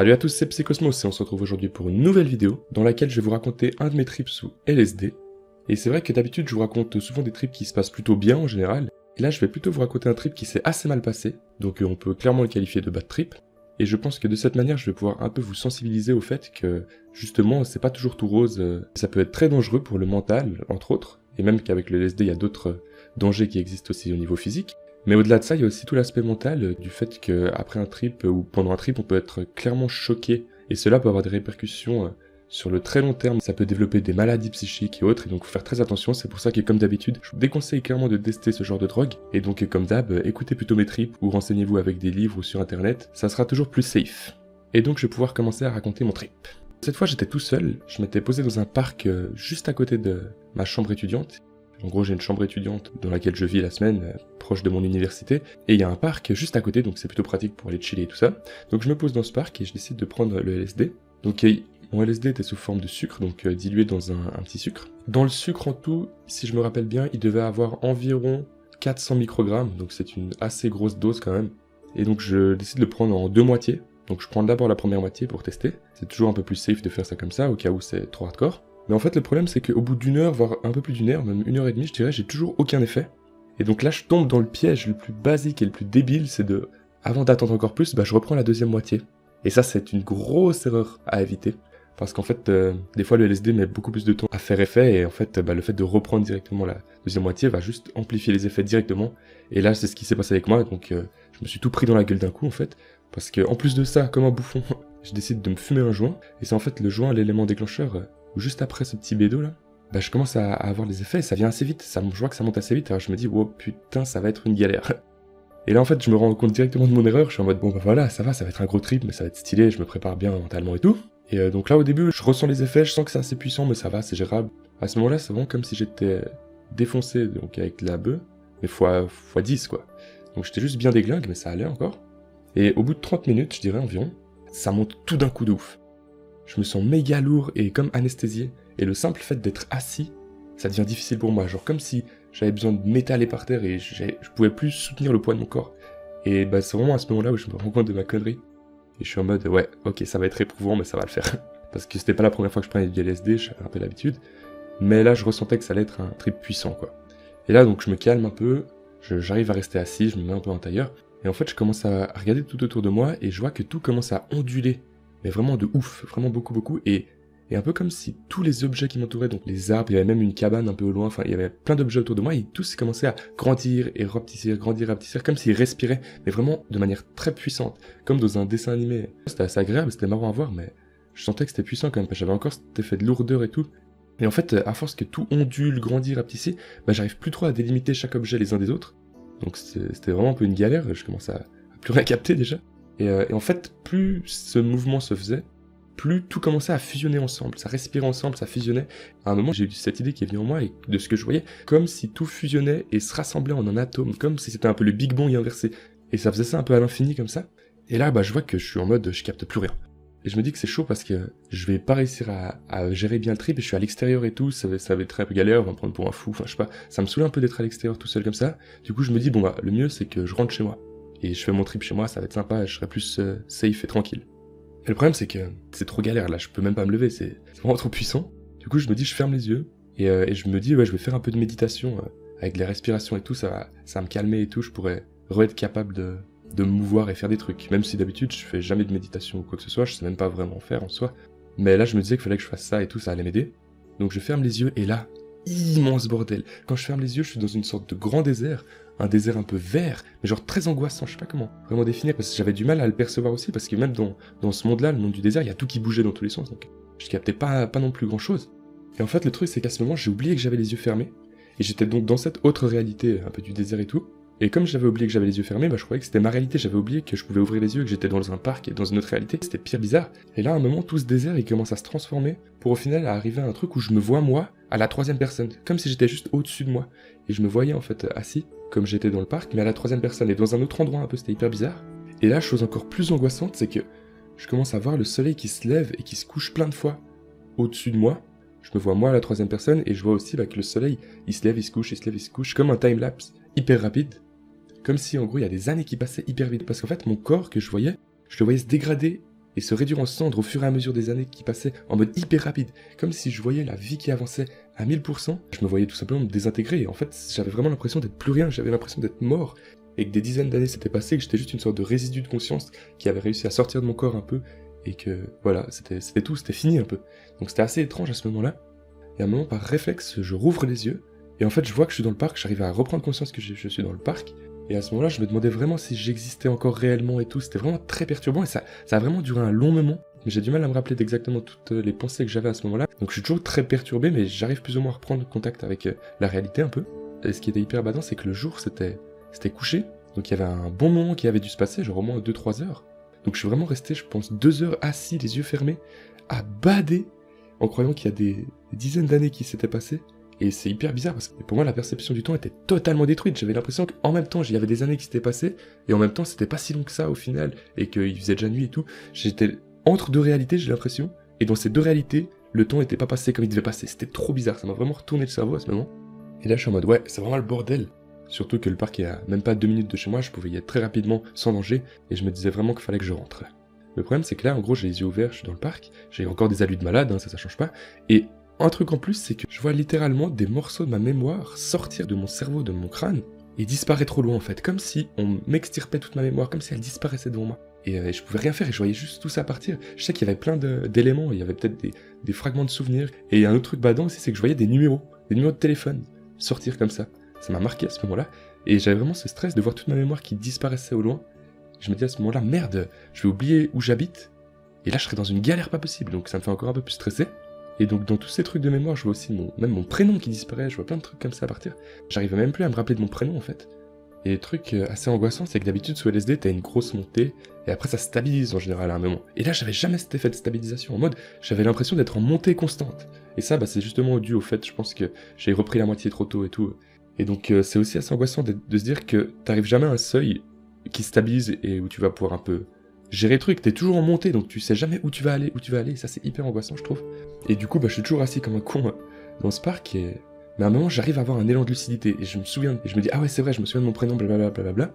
Salut à tous, c'est Psychosmos et on se retrouve aujourd'hui pour une nouvelle vidéo dans laquelle je vais vous raconter un de mes trips sous LSD. Et c'est vrai que d'habitude je vous raconte souvent des trips qui se passent plutôt bien en général, et là je vais plutôt vous raconter un trip qui s'est assez mal passé, donc on peut clairement le qualifier de bad trip. Et je pense que de cette manière je vais pouvoir un peu vous sensibiliser au fait que justement c'est pas toujours tout rose, ça peut être très dangereux pour le mental entre autres, et même qu'avec le LSD il y a d'autres dangers qui existent aussi au niveau physique. Mais au-delà de ça, il y a aussi tout l'aspect mental euh, du fait qu'après un trip ou pendant un trip, on peut être clairement choqué. Et cela peut avoir des répercussions euh, sur le très long terme. Ça peut développer des maladies psychiques et autres. Et donc, faut faire très attention. C'est pour ça que, comme d'habitude, je vous déconseille clairement de tester ce genre de drogue. Et donc, comme d'hab, euh, écoutez plutôt mes trips ou renseignez-vous avec des livres ou sur internet. Ça sera toujours plus safe. Et donc, je vais pouvoir commencer à raconter mon trip. Cette fois, j'étais tout seul. Je m'étais posé dans un parc juste à côté de ma chambre étudiante. En gros, j'ai une chambre étudiante dans laquelle je vis la semaine, euh, proche de mon université, et il y a un parc juste à côté, donc c'est plutôt pratique pour aller chiller et tout ça. Donc je me pose dans ce parc et je décide de prendre le LSD. Donc mon LSD était sous forme de sucre, donc euh, dilué dans un, petit sucre. Dans le sucre en tout, si je me rappelle bien, il devait avoir environ 400 microgrammes, donc c'est une assez grosse dose quand même. Et donc je décide de le prendre en deux moitiés. Donc je prends d'abord la première moitié pour tester. C'est toujours un peu plus safe de faire ça comme ça, au cas où c'est trop hardcore. Mais en fait, le problème, c'est qu'au bout d'une heure, voire un peu plus d'une heure, même une heure et demie, je dirais, j'ai toujours aucun effet. Et donc là, je tombe dans le piège le plus basique et le plus débile, c'est de, avant d'attendre encore plus, bah, je reprends la deuxième moitié. Et ça, c'est une grosse erreur à éviter. Parce qu'en fait, euh, des fois, le LSD met beaucoup plus de temps à faire effet, et en fait, bah, le fait de reprendre directement la deuxième moitié va juste amplifier les effets directement. Et là, c'est ce qui s'est passé avec moi, donc euh, je me suis tout pris dans la gueule d'un coup, en fait. Parce que, en plus de ça, comme un bouffon, je décide de me fumer un joint, et c'est en fait le joint l'élément déclencheur euh, juste après ce petit bédo là, bah, je commence à, avoir les effets, ça vient assez vite, ça, je vois que ça monte assez vite, alors je me dis, oh putain, ça va être une galère. Et là, en fait, je me rends compte directement de mon erreur, je suis en mode, bon bah voilà, ça va, ça va être un gros trip, mais ça va être stylé, je me prépare bien mentalement et tout. Et euh, donc là, au début, je ressens les effets, je sens que c'est assez puissant, mais ça va, c'est gérable. À ce moment-là, c'est vraiment comme si j'étais défoncé, donc avec la bœuf, mais fois, fois 10, quoi. Donc j'étais juste bien déglingue, mais ça allait encore. Et au bout de 30 minutes, je dirais environ, ça monte tout d'un coup de ouf je me sens méga lourd et comme anesthésié. Et le simple fait d'être assis, ça devient difficile pour moi. Genre comme si j'avais besoin de m'étaler par terre et je pouvais plus soutenir le poids de mon corps. Et bah c'est vraiment à ce moment-là où je me rends compte de ma connerie. Et je suis en mode ouais, ok, ça va être éprouvant, mais ça va le faire. Parce que c'était pas la première fois que je prenais du LSD, j'avais un peu l'habitude. Mais là, je ressentais que ça allait être un trip puissant, quoi. Et là, donc, je me calme un peu, j'arrive à rester assis, je me mets un peu en tailleur. Et en fait, je commence à regarder tout autour de moi et je vois que tout commence à onduler mais vraiment de ouf, vraiment beaucoup, beaucoup, et, et un peu comme si tous les objets qui m'entouraient, donc les arbres, il y avait même une cabane un peu au loin, enfin, il y avait plein d'objets autour de moi, et tous commençaient à grandir et rapetisser, grandir et rapetisser, comme s'ils respiraient, mais vraiment de manière très puissante, comme dans un dessin animé. C'était assez agréable, c'était marrant à voir, mais je sentais que c'était puissant quand même, j'avais encore cet effet de lourdeur et tout. Et en fait, à force que tout ondule, grandit, rapetisser, bah, j'arrive plus trop à délimiter chaque objet les uns des autres. Donc c'était vraiment un peu une galère, je commence à, à plus rien capter déjà. Euh, et, en fait, plus ce mouvement se faisait, plus tout commençait à fusionner ensemble, ça respirait ensemble, ça fusionnait. À un moment, j'ai eu cette idée qui est venue en moi et de ce que je voyais, comme si tout fusionnait et se rassemblait en un atome, comme si c'était un peu le Big Bang inversé. Et ça faisait ça un peu à l'infini comme ça. Et là, bah, je vois que je suis en mode, je capte plus rien. Et je me dis que c'est chaud parce que je vais pas réussir à, gérer bien le trip et je suis à l'extérieur et tout, ça va, ça être un peu galère, on va me prendre pour un fou, enfin je sais pas, ça me saoule un peu d'être à l'extérieur tout seul comme ça. Du coup, je me dis, bon bah, le mieux c'est que je rentre chez moi et je fais mon trip chez moi, ça va être sympa, je serai plus euh, safe et tranquille. Et le problème, c'est que c'est trop galère, là, je peux même pas me lever, c'est vraiment trop puissant. Du coup, je me dis, je ferme les yeux, et, euh, je me dis, ouais, je vais faire un peu de méditation, euh, avec les respirations et tout, ça va, ça me calmer et tout, je pourrais re-être capable de, de me mouvoir et faire des trucs. Même si d'habitude, je fais jamais de méditation ou quoi que ce soit, je sais même pas vraiment faire en soi. Mais là, je me disais qu'il fallait que je fasse ça et tout, ça allait m'aider. Donc je ferme les yeux, et là, immense bordel. Quand je ferme les yeux, je suis dans une sorte de grand désert, un désert un peu vert, mais genre très angoissant, je sais pas comment vraiment définir, parce que j'avais du mal à le percevoir aussi, parce que même dans, dans ce monde-là, le monde du désert, il y a tout qui bougeait dans tous les sens, donc je captais pas, pas non plus grand-chose. Et en fait, le truc, c'est qu'à ce moment, j'ai oublié que j'avais les yeux fermés, et j'étais donc dans cette autre réalité, un peu du désert et tout, et comme j'avais oublié que j'avais les yeux fermés, bah, je croyais que c'était ma réalité, j'avais oublié que je pouvais ouvrir les yeux, que j'étais dans un parc et dans une autre réalité, c'était pire bizarre. Et là, à un moment, tout ce désert, il commence à se transformer, pour au final arriver à un truc où je me vois moi, à la troisième personne, comme si j'étais juste au-dessus de moi. Et je me voyais en fait assis, comme j'étais dans le parc, mais à la troisième personne, et dans un autre endroit un peu, c'était hyper bizarre. Et là, chose encore plus angoissante, c'est que je commence à voir le soleil qui se lève et qui se couche plein de fois au-dessus de moi. Je me vois moi à la troisième personne, et je vois aussi bah, que le soleil, il se lève, il se couche, il se lève, il se couche, comme un time-lapse, hyper rapide. Comme si en gros il y a des années qui passaient hyper vite. Parce qu'en fait, mon corps que je voyais, je le voyais se dégrader et se réduire en cendres au fur et à mesure des années qui passaient en mode hyper rapide, comme si je voyais la vie qui avançait à 1000%, je me voyais tout simplement me désintégrer, en fait j'avais vraiment l'impression d'être plus rien, j'avais l'impression d'être mort, et que des dizaines d'années s'étaient passées, que j'étais juste une sorte de résidu de conscience qui avait réussi à sortir de mon corps un peu, et que voilà, c'était tout, c'était fini un peu. Donc c'était assez étrange à ce moment-là, et à un moment par réflexe, je rouvre les yeux, et en fait je vois que je suis dans le parc, j'arrive à reprendre conscience que je suis dans le parc, et à ce moment-là, je me demandais vraiment si j'existais encore réellement et tout. C'était vraiment très perturbant. Et ça, ça a vraiment duré un long moment. Mais j'ai du mal à me rappeler d'exactement toutes les pensées que j'avais à ce moment-là. Donc je suis toujours très perturbé, mais j'arrive plus ou moins à reprendre contact avec euh, la réalité un peu. Et ce qui était hyper badant, c'est que le jour, c'était, c'était couché. Donc il y avait un bon moment qui avait dû se passer, genre au moins 2-3 heures. Donc je suis vraiment resté, je pense, 2 heures assis, les yeux fermés, à bader, en croyant qu'il y a des dizaines d'années qui s'étaient passées. Et c'est hyper bizarre parce que pour moi la perception du temps était totalement détruite. J'avais l'impression qu'en même temps, il y avait des années qui s'étaient passées et en même temps, c'était pas si long que ça au final et qu'il faisait déjà nuit et tout. J'étais entre deux réalités, j'ai l'impression. Et dans ces deux réalités, le temps n'était pas passé comme il devait passer. C'était trop bizarre. Ça m'a vraiment retourné le cerveau à ce moment. Et là, je suis en mode ouais, c'est vraiment le bordel. Surtout que le parc est à même pas deux minutes de chez moi, je pouvais y être très rapidement sans danger et je me disais vraiment qu'il fallait que je rentre. Le problème, c'est que là, en gros, j'ai les yeux ouverts, je suis dans le parc, j'ai encore des allus de malade, hein, ça, ça change pas, et un truc en plus, c'est que je vois littéralement des morceaux de ma mémoire sortir de mon cerveau, de mon crâne, et disparaître trop loin en fait, comme si on m'extirpait toute ma mémoire, comme si elle disparaissait devant moi. Et euh, je pouvais rien faire et je voyais juste tout ça partir. Je sais qu'il y avait plein d'éléments, il y avait peut-être des, fragments de souvenirs. Et un autre truc badant aussi, c'est que je voyais des numéros, des numéros de téléphone sortir comme ça. Ça m'a marqué à ce moment-là. Et j'avais vraiment ce stress de voir toute ma mémoire qui disparaissait au loin. Je me dis à ce moment-là, merde, je vais oublier où j'habite. Et là, je serais dans une galère pas possible. Donc ça me fait encore un peu plus stresser. Et donc dans tous ces trucs de mémoire, je vois aussi mon, même mon prénom qui disparaît, je vois plein de trucs comme ça partir. J'arrive même plus à me rappeler de mon prénom en fait. Et le truc euh, assez angoissant, c'est que d'habitude sous LSD, t'as une grosse montée, et après ça stabilise en général à un moment. Et là, j'avais jamais cet effet de stabilisation, en mode, j'avais l'impression d'être en montée constante. Et ça, bah, c'est justement dû au fait, je pense que j'ai repris la moitié trop tôt et tout. Et donc euh, c'est aussi assez angoissant de, se dire que t'arrives jamais à un seuil qui stabilise et où tu vas pouvoir un peu gérer le truc, t'es toujours en montée, donc tu sais jamais où tu vas aller, où tu vas aller, ça c'est hyper angoissant je trouve. Et du coup, bah, je suis toujours assis comme un con dans ce parc, et... mais à un moment j'arrive à avoir un élan de lucidité, et je me souviens, et je me dis, ah ouais c'est vrai, je me souviens de mon prénom, blablabla, blablabla.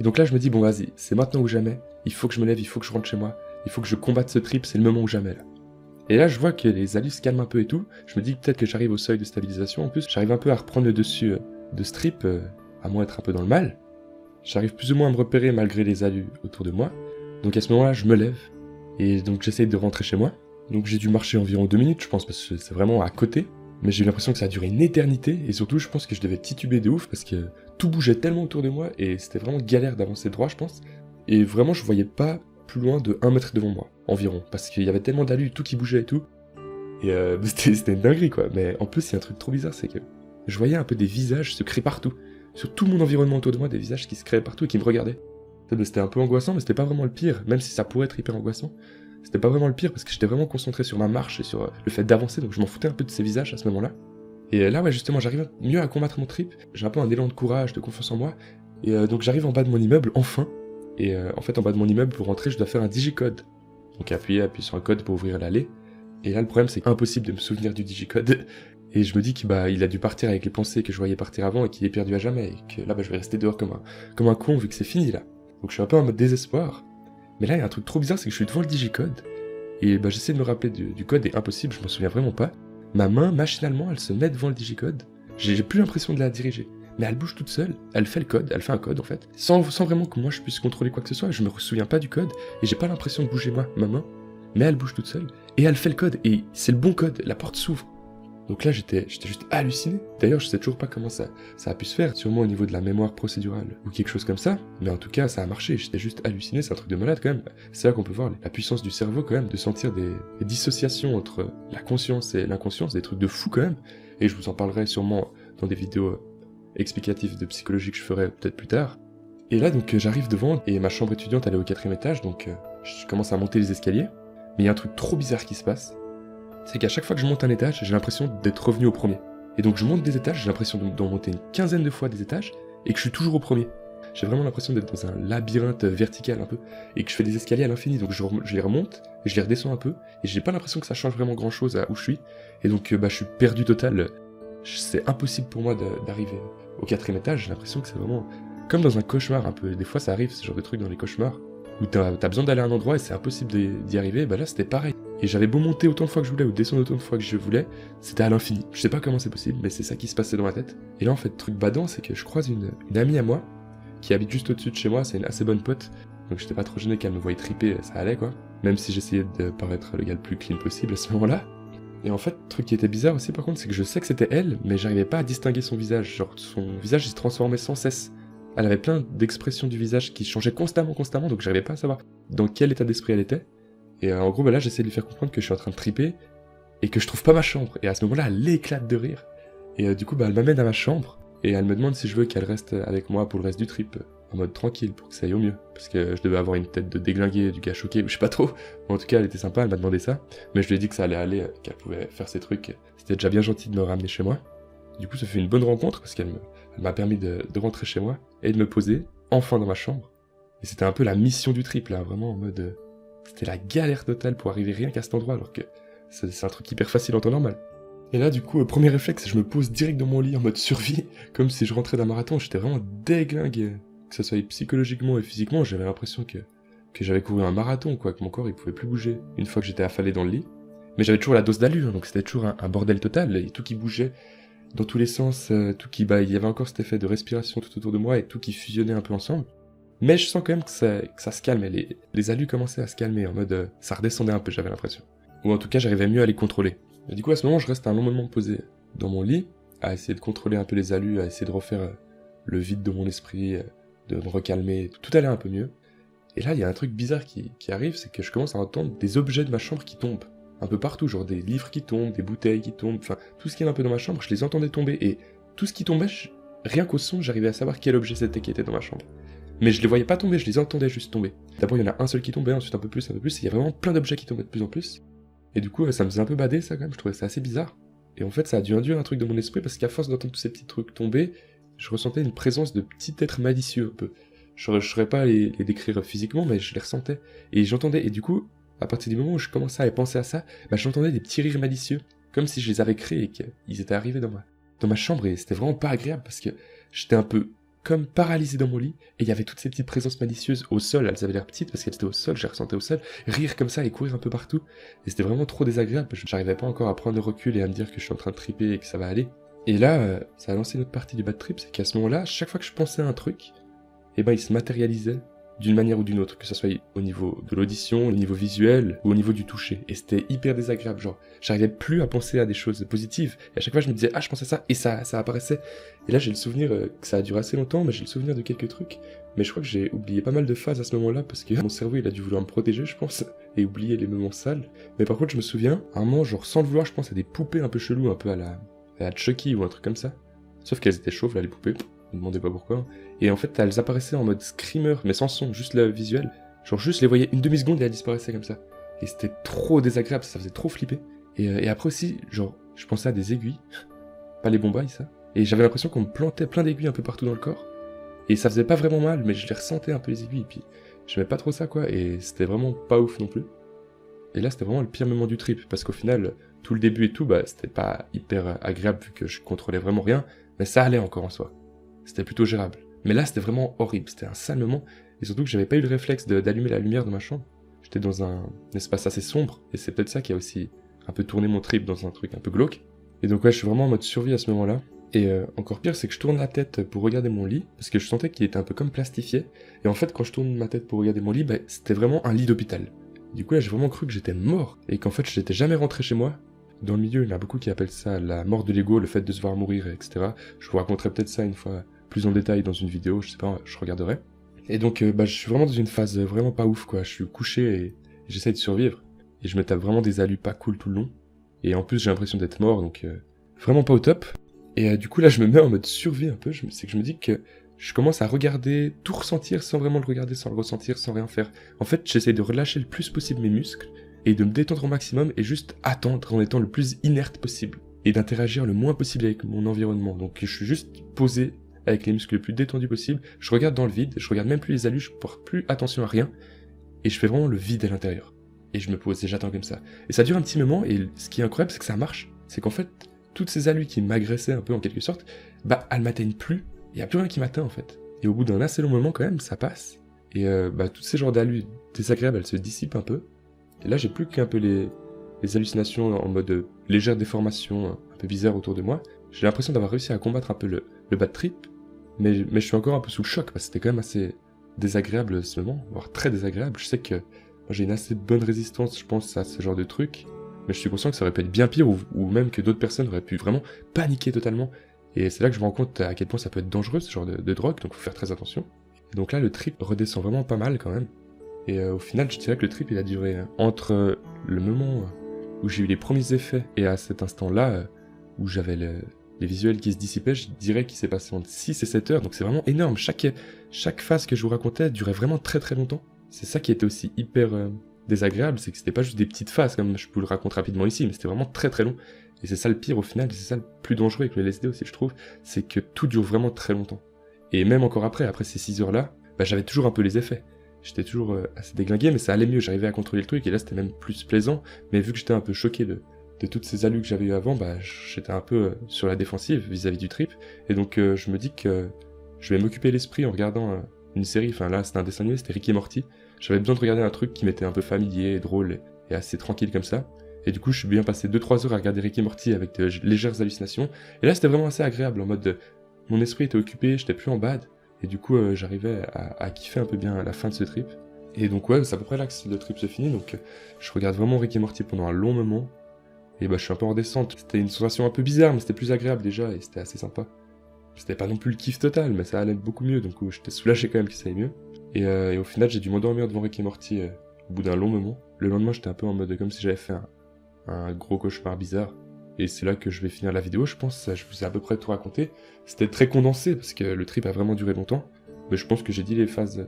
Et donc là je me dis, bon vas-y, c'est maintenant ou jamais, il faut que je me lève, il faut que je rentre chez moi, il faut que je combatte ce trip, c'est le moment ou jamais là. Et là je vois que les alus se calment un peu et tout, je me dis peut-être que j'arrive au seuil de stabilisation, en plus j'arrive un peu à reprendre le dessus euh, de ce trip, euh, à moins être un peu dans le mal. J'arrive plus ou moins à me repérer malgré les alus autour de moi, donc à ce moment-là, je me lève et donc j'essaye de rentrer chez moi. Donc j'ai dû marcher environ deux minutes, je pense, parce que c'est vraiment à côté. Mais j'ai eu l'impression que ça a duré une éternité et surtout, je pense que je devais tituber de ouf parce que tout bougeait tellement autour de moi et c'était vraiment galère d'avancer droit, je pense. Et vraiment, je voyais pas plus loin de 1 mètre devant moi, environ, parce qu'il y avait tellement d'allus, tout qui bougeait et tout. Et euh, c'était une dinguerie quoi. Mais en plus, il y a un truc trop bizarre, c'est que je voyais un peu des visages se créer partout. Sur tout mon environnement autour de moi, des visages qui se créaient partout et qui me regardaient. C'était un peu angoissant, mais c'était pas vraiment le pire, même si ça pourrait être hyper angoissant. C'était pas vraiment le pire parce que j'étais vraiment concentré sur ma marche et sur euh, le fait d'avancer, donc je m'en foutais un peu de ces visages à ce moment-là. Et euh, là, ouais, justement, j'arrive mieux à combattre mon trip. J'ai un peu un élan de courage, de confiance en moi. Et euh, donc j'arrive en bas de mon immeuble, enfin. Et en fait, en bas de mon immeuble, pour rentrer, je dois faire un digicode. Donc appuyer, appuyer sur un code pour ouvrir l'allée. Et là, le problème, c'est impossible de me souvenir du digicode. Et je me dis qu'il bah, a dû partir avec les pensées que je voyais partir avant et qu'il est perdu à jamais. Et que là, bah, je vais rester dehors comme un, comme un con vu que c'est fini là. Donc je suis un peu en mode désespoir. Mais là, il y a un truc trop bizarre, c'est que je suis devant le digicode. Et bah, j'essaie de me rappeler du, code et impossible, je m'en souviens vraiment pas. Ma main, machinalement, elle se met devant le digicode. J'ai plus l'impression de la diriger. Mais elle bouge toute seule, elle fait le code, elle fait un code en fait, sans, sans vraiment que moi je puisse contrôler quoi que ce soit, je me souviens pas du code, et j'ai pas l'impression de bouger moi, ma main, mais elle bouge toute seule, et elle fait le code, et c'est le bon code, la porte s'ouvre. Donc là, j'étais, juste halluciné. D'ailleurs, je sais toujours pas comment ça, ça a pu se faire, sûrement au niveau de la mémoire procédurale ou quelque chose comme ça. Mais en tout cas, ça a marché. J'étais juste halluciné. C'est un truc de malade quand même. C'est là qu'on peut voir la puissance du cerveau quand même, de sentir des, dissociations entre la conscience et l'inconscience, des trucs de fou quand même. Et je vous en parlerai sûrement dans des vidéos explicatives de psychologie que je ferai peut-être plus tard. Et là, donc, j'arrive devant et ma chambre étudiante, elle est au quatrième étage, donc euh, je commence à monter les escaliers. Mais il y a un truc trop bizarre qui se passe c'est qu'à chaque fois que je monte un étage, j'ai l'impression d'être revenu au premier. Et donc je monte des étages, j'ai l'impression d'en monter une quinzaine de fois des étages, et que je suis toujours au premier. J'ai vraiment l'impression d'être dans un labyrinthe vertical un peu, et que je fais des escaliers à l'infini, donc je, les remonte, je les redescends un peu, et j'ai pas l'impression que ça change vraiment grand chose à où je suis, et donc euh, bah, je suis perdu total. C'est impossible pour moi d'arriver au quatrième étage, j'ai l'impression que c'est vraiment comme dans un cauchemar un peu. Des fois ça arrive, ce genre de truc dans les cauchemars, où t'as as besoin d'aller à un endroit et c'est impossible d'y arriver, bah là c'était pareil. Et j'avais beau monter autant de fois que je voulais ou descendre autant de fois que je voulais, c'était à l'infini. Je sais pas comment c'est possible, mais c'est ça qui se passait dans ma tête. Et là en fait, truc badant, c'est que je croise une, amie à moi qui habite juste au-dessus de chez moi, c'est une assez bonne pote. Donc j'étais pas trop gêné qu'elle me voyait triper, ça allait quoi. Même si j'essayais de paraître le gars le plus clean possible à ce moment-là. Et en fait, truc qui était bizarre aussi par contre, c'est que je sais que c'était elle, mais j'arrivais pas à distinguer son visage. Genre son visage il se transformait sans cesse. Elle avait plein d'expressions du visage qui changeaient constamment, constamment, donc j'arrivais pas à savoir dans quel état d'esprit elle était. Et euh, en gros, bah là, j'essaie de lui faire comprendre que je suis en train de triper et que je trouve pas ma chambre. Et à ce moment-là, elle éclate de rire. Et euh, du coup, bah, elle m'amène à ma chambre et elle me demande si je veux qu'elle reste avec moi pour le reste du trip en mode tranquille pour que ça aille au mieux. Parce que je devais avoir une tête de déglingué, du gars choqué, je sais pas trop. en tout cas, elle était sympa, elle m'a demandé ça. Mais je lui ai dit que ça allait aller, qu'elle pouvait faire ses trucs. C'était déjà bien gentil de me ramener chez moi. Du coup, ça fait une bonne rencontre parce qu'elle m'a permis de, rentrer chez moi et de me poser enfin dans ma chambre. Et c'était un peu la mission du trip là, vraiment en mode. C'était la galère totale pour arriver rien qu'à cet endroit alors que c'est un truc hyper facile en temps normal. Et là, du coup, le premier réflexe, je me pose direct dans mon lit en mode survie, comme si je rentrais d'un marathon. J'étais vraiment déglingué que ce soit psychologiquement et physiquement, j'avais l'impression que, que j'avais couru un marathon, quoi, que mon corps il pouvait plus bouger une fois que j'étais affalé dans le lit. Mais j'avais toujours la dose d'allure, donc c'était toujours un, bordel total, et tout qui bougeait dans tous les sens, euh, tout qui, bah, il y avait encore cet effet de respiration tout autour de moi et tout qui fusionnait un peu ensemble. Mais je sens quand même que ça, se calmait, les, les allus commençaient à se calmer, en mode, euh, ça redescendait un peu, j'avais l'impression. Ou en tout cas, j'arrivais mieux à les contrôler. Et du coup, à ce moment, je reste un long moment posé dans mon lit, à essayer de contrôler un peu les allus, à essayer de refaire euh, le vide de mon esprit, de me recalmer, tout allait un peu mieux. Et là, il y a un truc bizarre qui, arrive, c'est que je commence à entendre des objets de ma chambre qui tombent. Un peu partout, genre des livres qui tombent, des bouteilles qui tombent, enfin, tout ce qui est un peu dans ma chambre, je les entendais tomber. Et tout ce qui tombait, rien qu'au son, j'arrivais à savoir quel objet c'était qui était dans ma chambre. Mais je les voyais pas tomber, je les entendais juste tomber. D'abord, il y en a un seul qui tombait, ensuite un peu plus, un peu plus, et il y a vraiment plein d'objets qui tombaient de plus en plus. Et du coup, ça me faisait un peu bader, ça, quand même, je trouvais ça assez bizarre. Et en fait, ça a dû induire un truc dans mon esprit, parce qu'à force d'entendre tous ces petits trucs tomber, je ressentais une présence de petits êtres malicieux, un peu. Je ne saurais pas les, décrire physiquement, mais je les ressentais. Et j'entendais, et du coup, à partir du moment où je commençais à penser à ça, bah, j'entendais des petits rires malicieux, comme si je les avais créés et qu'ils étaient arrivés dans ma, dans ma chambre, et c'était vraiment pas agréable, parce que j'étais un peu comme paralysé dans mon lit, et il y avait toutes ces petites présences malicieuses au sol, elles avaient l'air petites parce qu'elles étaient au sol, je les ressentais au sol, rire comme ça et courir un peu partout, et c'était vraiment trop désagréable, parce que j'arrivais pas encore à prendre le recul et à me dire que je suis en train de triper et que ça va aller. Et là, euh, ça a lancé une autre partie du bad trip, c'est qu'à ce moment-là, chaque fois que je pensais à un truc, eh ben, il se matérialisait d'une manière ou d'une autre, que ce soit au niveau de l'audition, au niveau visuel ou au niveau du toucher. Et c'était hyper désagréable, genre, j'arrivais plus à penser à des choses positives. Et à chaque fois, je me disais, ah, je pensais à ça, et ça, ça apparaissait. Et là, j'ai le souvenir euh, que ça a duré assez longtemps, mais j'ai le souvenir de quelques trucs. Mais je crois que j'ai oublié pas mal de phases à ce moment-là, parce que mon cerveau, il a dû vouloir me protéger, je pense, et oublier les moments sales. Mais par contre, je me souviens, à un moment, genre, sans le vouloir, je pense à des poupées un peu cheloues, un peu à la, à la Chucky ou un truc comme ça. Sauf qu'elles étaient chauves, là, les poupées. Ne me demandez pas pourquoi. Et en fait, elles apparaissaient en mode screamer, mais sans son, juste le visuel. Genre, juste les voyais une demi-seconde et elles disparaissaient comme ça. Et c'était trop désagréable, ça faisait trop flipper. Et, euh, après aussi, genre, je pensais à des aiguilles. pas les bombailles, ça. Et j'avais l'impression qu'on me plantait plein d'aiguilles un peu partout dans le corps. Et ça faisait pas vraiment mal, mais je les ressentais un peu les aiguilles. Et puis, j'aimais pas trop ça, quoi. Et c'était vraiment pas ouf non plus. Et là, c'était vraiment le pire moment du trip, parce qu'au final, tout le début et tout, bah, c'était pas hyper agréable vu que je contrôlais vraiment rien, mais ça allait encore en soi c'était plutôt gérable. Mais là, c'était vraiment horrible, c'était un sale moment, et surtout que j'avais pas eu le réflexe d'allumer la lumière de ma chambre. J'étais dans un, espace assez sombre, et c'est peut-être ça qui a aussi un peu tourné mon trip dans un truc un peu glauque. Et donc ouais, je suis vraiment en mode survie à ce moment-là. Et euh, encore pire, c'est que je tourne la tête pour regarder mon lit, parce que je sentais qu'il était un peu comme plastifié. Et en fait, quand je tourne ma tête pour regarder mon lit, bah, c'était vraiment un lit d'hôpital. Du coup là, j'ai vraiment cru que j'étais mort, et qu'en fait, je n'étais jamais rentré chez moi. Dans le milieu, il y en a beaucoup qui appellent ça la mort de l'ego, le fait de se voir mourir, etc. Je vous raconterai peut-être ça une fois plus en détail dans une vidéo, je sais pas, je regarderai. Et donc, euh, bah, je suis vraiment dans une phase vraiment pas ouf, quoi. Je suis couché et j'essaie de survivre. Et je me tape vraiment des alus pas cool tout le long. Et en plus, j'ai l'impression d'être mort, donc euh, vraiment pas au top. Et euh, du coup, là, je me mets en mode survie un peu. C'est que je me dis que je commence à regarder, tout ressentir sans vraiment le regarder, sans le ressentir, sans rien faire. En fait, j'essaie de relâcher le plus possible mes muscles et de me détendre au maximum et juste attendre en étant le plus inerte possible et d'interagir le moins possible avec mon environnement. Donc je suis juste posé avec les muscles les plus détendus possible. Je regarde dans le vide, je regarde même plus les alus, je porte plus attention à rien. Et je fais vraiment le vide à l'intérieur. Et je me pose et j'attends comme ça. Et ça dure un petit moment, et ce qui est incroyable, c'est que ça marche. C'est qu'en fait, toutes ces alus qui m'agressaient un peu en quelque sorte, bah, elles m'atteignent plus. Il n'y a plus rien qui m'atteint en fait. Et au bout d'un assez long moment, quand même, ça passe. Et euh, bah, tous ces genres d'allus désagréables, elles se dissipent un peu. Et là, j'ai plus qu'un peu les, les hallucinations en mode euh, légère déformation, un peu bizarre autour de moi. J'ai l'impression d'avoir réussi à combattre un peu le, le bad trip, mais, je suis encore un peu sous le choc parce que c'était quand même assez désagréable ce moment, voire très désagréable. Je sais que j'ai une assez bonne résistance, je pense, à ce genre de truc, mais je suis conscient que ça aurait pu être bien pire ou, même que d'autres personnes auraient pu vraiment paniquer totalement. Et c'est là que je me rends compte à quel point ça peut être dangereux ce genre de, de drogue, donc faut faire très attention. Et donc là, le trip redescend vraiment pas mal quand même. Et euh, au final, je dirais que le trip il a duré euh, entre le moment où j'ai eu les premiers effets et à cet instant-là euh, où j'avais le, les visuels qui se dissipaient, je dirais qu'il s'est passé entre 6 et 7 heures, donc c'est vraiment énorme. Chaque, chaque phase que je vous racontais durait vraiment très très longtemps. C'est ça qui était aussi hyper euh, désagréable, c'est que c'était pas juste des petites phases comme je peux le raconter rapidement ici, mais c'était vraiment très très long. Et c'est ça le pire au final, c'est ça le plus dangereux avec le LSD aussi, je trouve, c'est que tout dure vraiment très longtemps. Et même encore après, après ces 6 heures-là, bah, j'avais toujours un peu les effets. J'étais toujours euh, assez déglingué, mais ça allait mieux, j'arrivais à contrôler le truc, et là c'était même plus plaisant, mais vu que j'étais un peu choqué de, de toutes ces allus que j'avais eu avant, bah, j'étais un peu euh, sur la défensive vis-à-vis du trip, et donc euh, je me dis que je vais m'occuper l'esprit en regardant euh, une série, enfin là c'était un dessin animé, c'était Rick et Morty, j'avais besoin de regarder un truc qui m'était un peu familier, drôle et assez tranquille comme ça, et du coup je suis bien passé 2-3 heures à regarder Rick et Morty avec de légères hallucinations, et là c'était vraiment assez agréable, en mode mon esprit était occupé, j'étais plus en bad, et du coup j'arrivais à, kiffer un peu bien la fin de ce trip. Et donc ouais, c'est à peu près là que le trip se finit, donc je regarde vraiment Rick et Morty pendant un long moment, et bah je suis un peu en descente. C'était une sensation un peu bizarre, mais c'était plus agréable déjà, et c'était assez sympa. C'était pas non plus le kiff total, mais ça allait beaucoup mieux, donc j'étais soulagé quand même que ça mieux. Et, euh, et au final, j'ai dû m'endormir devant Rick et Morty euh, au bout d'un long moment. Le lendemain, j'étais un peu en mode comme si j'avais fait un, gros cauchemar bizarre. Et c'est là que je vais finir la vidéo, je pense. Je vous ai à peu près tout raconté. C'était très condensé, parce que le trip a vraiment duré longtemps. Mais je pense que j'ai dit les phases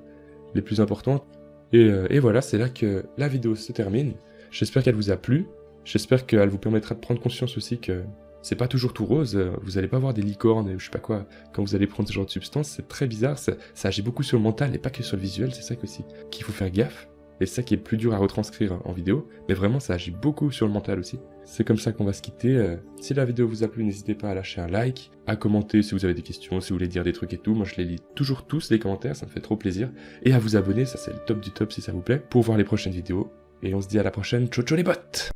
les plus importantes. Et, euh, et voilà, c'est là que la vidéo se termine. J'espère qu'elle vous a plu. J'espère qu'elle vous permettra de prendre conscience aussi que c'est pas toujours tout rose, vous allez pas voir des licornes et je sais pas quoi quand vous allez prendre ce genre de substance, c'est très bizarre, ça, agit beaucoup sur le mental et pas que sur le visuel, c'est ça qu'il faut faire gaffe. Et c'est ça qui est plus dur à retranscrire en vidéo, mais vraiment ça agit beaucoup sur le mental aussi. C'est comme ça qu'on va se quitter. Si la vidéo vous a plu, n'hésitez pas à lâcher un like, à commenter si vous avez des questions, si vous voulez dire des trucs et tout. Moi je les lis toujours tous les commentaires, ça me fait trop plaisir. Et à vous abonner, ça c'est le top du top si ça vous plaît, pour voir les prochaines vidéos. Et on se dit à la prochaine, ciao ciao les bots